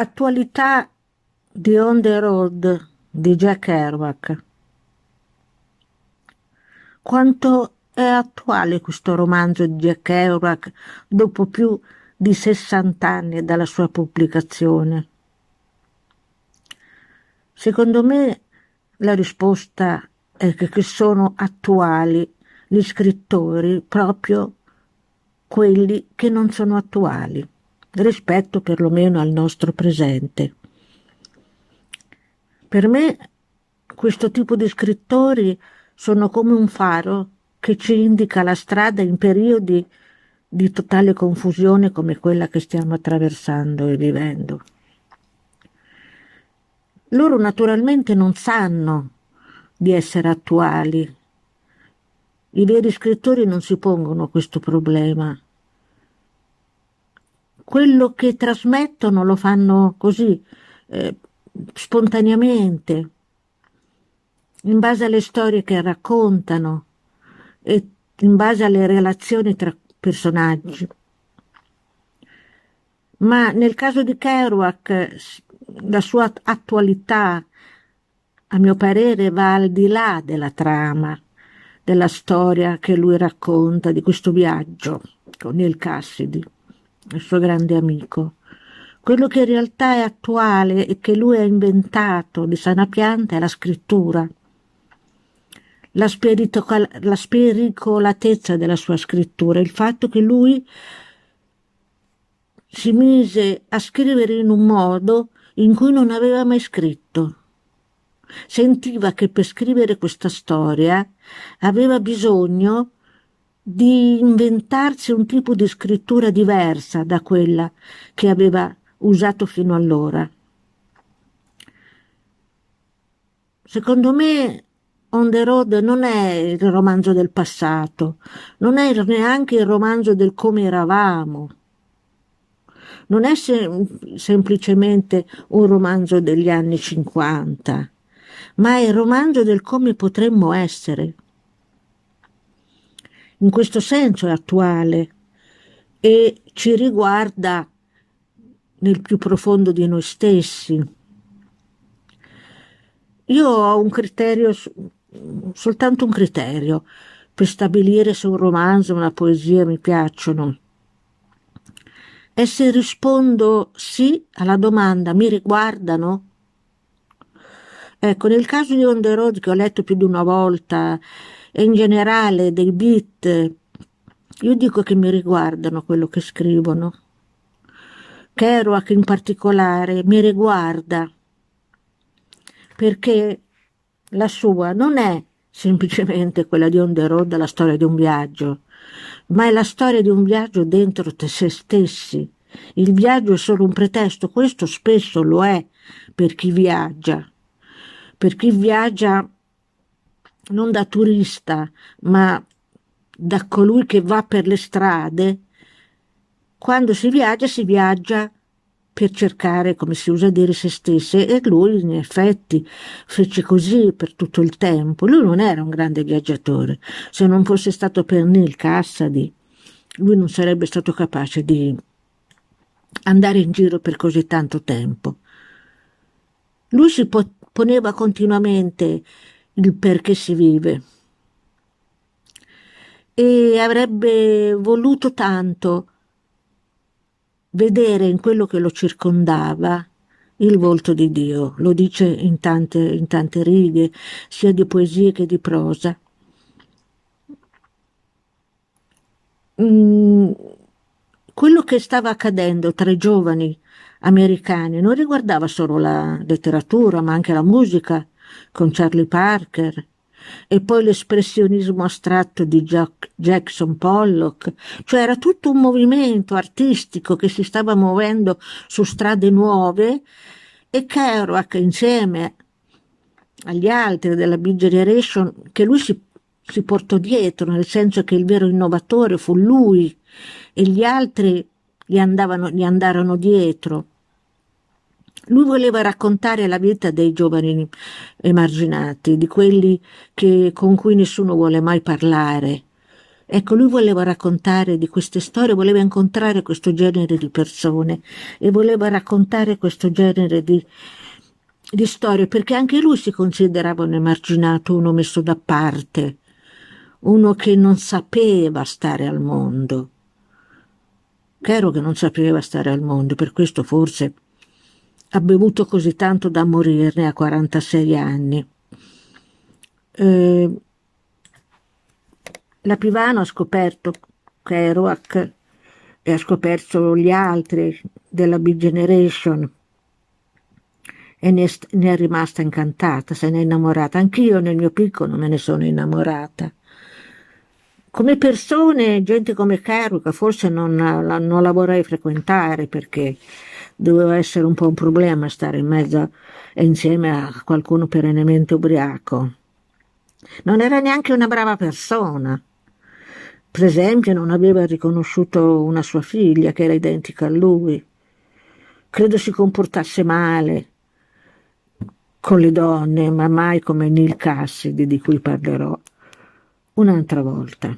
Attualità di On the Road di Jack Kerouac. Quanto è attuale questo romanzo di Jack Kerouac dopo più di 60 anni dalla sua pubblicazione? Secondo me la risposta è che sono attuali gli scrittori proprio quelli che non sono attuali rispetto perlomeno al nostro presente. Per me questo tipo di scrittori sono come un faro che ci indica la strada in periodi di totale confusione come quella che stiamo attraversando e vivendo. Loro naturalmente non sanno di essere attuali. I veri scrittori non si pongono questo problema quello che trasmettono lo fanno così, eh, spontaneamente, in base alle storie che raccontano e in base alle relazioni tra personaggi. Ma nel caso di Kerouac la sua attualità, a mio parere, va al di là della trama, della storia che lui racconta di questo viaggio con Neil Cassidy il suo grande amico. Quello che in realtà è attuale e che lui ha inventato di sana pianta è la scrittura. La, la spericolatezza della sua scrittura, il fatto che lui si mise a scrivere in un modo in cui non aveva mai scritto. Sentiva che per scrivere questa storia aveva bisogno di inventarsi un tipo di scrittura diversa da quella che aveva usato fino allora. Secondo me On the Road non è il romanzo del passato, non è neanche il romanzo del come eravamo, non è sem- semplicemente un romanzo degli anni 50, ma è il romanzo del come potremmo essere in questo senso è attuale e ci riguarda nel più profondo di noi stessi. Io ho un criterio, soltanto un criterio, per stabilire se un romanzo una poesia mi piacciono. E se rispondo sì alla domanda mi riguardano? Ecco, nel caso di On the Road che ho letto più di una volta e in generale dei beat, io dico che mi riguardano quello che scrivono. Kerouac in particolare mi riguarda perché la sua non è semplicemente quella di On the Road, la storia di un viaggio, ma è la storia di un viaggio dentro te se stessi. Il viaggio è solo un pretesto, questo spesso lo è per chi viaggia. Per chi viaggia non da turista, ma da colui che va per le strade, quando si viaggia si viaggia per cercare, come si usa dire, se stesse e lui in effetti fece così per tutto il tempo. Lui non era un grande viaggiatore, se non fosse stato per Neil Cassady, lui non sarebbe stato capace di andare in giro per così tanto tempo. Lui si poneva continuamente il perché si vive. E avrebbe voluto tanto vedere in quello che lo circondava il volto di Dio, lo dice in tante, in tante righe, sia di poesie che di prosa. Mm, quello che stava accadendo tra i giovani americani non riguardava solo la letteratura, ma anche la musica, con Charlie Parker, e poi l'espressionismo astratto di Jack Jackson Pollock, cioè era tutto un movimento artistico che si stava muovendo su strade nuove e Kerouac insieme agli altri della Big Generation che lui si, si portò dietro, nel senso che il vero innovatore fu lui e gli altri gli, andavano, gli andarono dietro. Lui voleva raccontare la vita dei giovani emarginati, di quelli che, con cui nessuno vuole mai parlare Ecco, lui voleva raccontare di queste storie, voleva incontrare questo genere di persone e voleva raccontare questo genere di, di storie, perché anche lui si considerava un emarginato, uno messo da parte, uno che non sapeva stare al mondo. Chiaro che non sapeva stare al mondo, per questo forse ha bevuto così tanto da morirne a 46 anni. Eh, la Pivano ha scoperto Kerouac e ha scoperto gli altri della Big Generation e ne è, ne è rimasta incantata, se ne è innamorata. Anch'io nel mio piccolo me ne sono innamorata. Come persone, gente come Kerouac forse non, non la vorrei frequentare perché doveva essere un po' un problema stare in mezzo e insieme a qualcuno perennemente ubriaco. Non era neanche una brava persona. Per esempio non aveva riconosciuto una sua figlia che era identica a lui. Credo si comportasse male con le donne, ma mai come Neil Cassidy di cui parlerò un'altra volta.